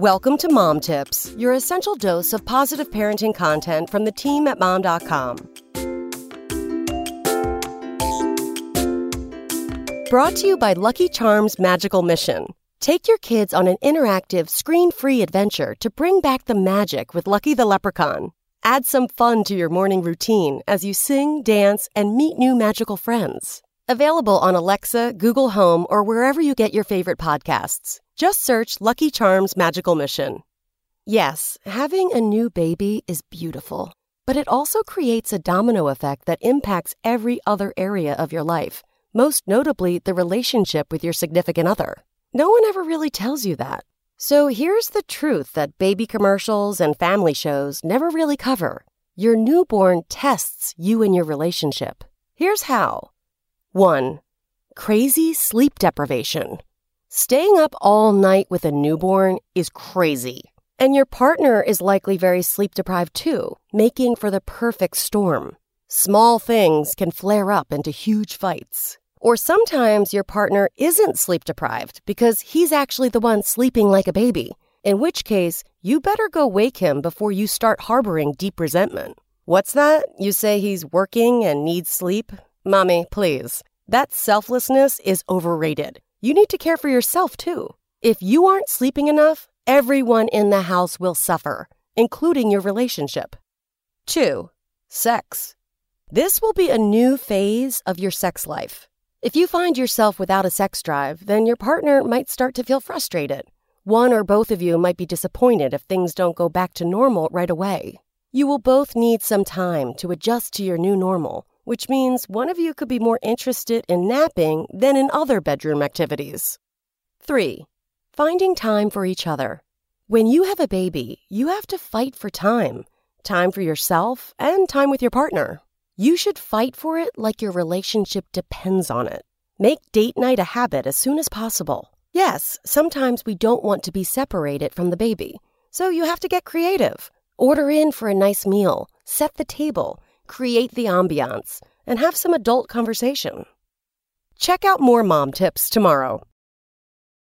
Welcome to Mom Tips, your essential dose of positive parenting content from the team at mom.com. Brought to you by Lucky Charms Magical Mission. Take your kids on an interactive, screen free adventure to bring back the magic with Lucky the Leprechaun. Add some fun to your morning routine as you sing, dance, and meet new magical friends. Available on Alexa, Google Home, or wherever you get your favorite podcasts. Just search Lucky Charms Magical Mission. Yes, having a new baby is beautiful, but it also creates a domino effect that impacts every other area of your life, most notably the relationship with your significant other. No one ever really tells you that. So here's the truth that baby commercials and family shows never really cover. Your newborn tests you and your relationship. Here's how 1. Crazy sleep deprivation. Staying up all night with a newborn is crazy. And your partner is likely very sleep deprived too, making for the perfect storm. Small things can flare up into huge fights. Or sometimes your partner isn't sleep deprived because he's actually the one sleeping like a baby, in which case, you better go wake him before you start harboring deep resentment. What's that? You say he's working and needs sleep? Mommy, please. That selflessness is overrated you need to care for yourself too. If you aren't sleeping enough, everyone in the house will suffer, including your relationship. 2. Sex. This will be a new phase of your sex life. If you find yourself without a sex drive, then your partner might start to feel frustrated. One or both of you might be disappointed if things don't go back to normal right away. You will both need some time to adjust to your new normal which means one of you could be more interested in napping than in other bedroom activities. 3. Finding time for each other. When you have a baby, you have to fight for time time for yourself and time with your partner. You should fight for it like your relationship depends on it. Make date night a habit as soon as possible. Yes, sometimes we don't want to be separated from the baby, so you have to get creative. Order in for a nice meal, set the table, create the ambiance, and have some adult conversation. Check out more mom tips tomorrow.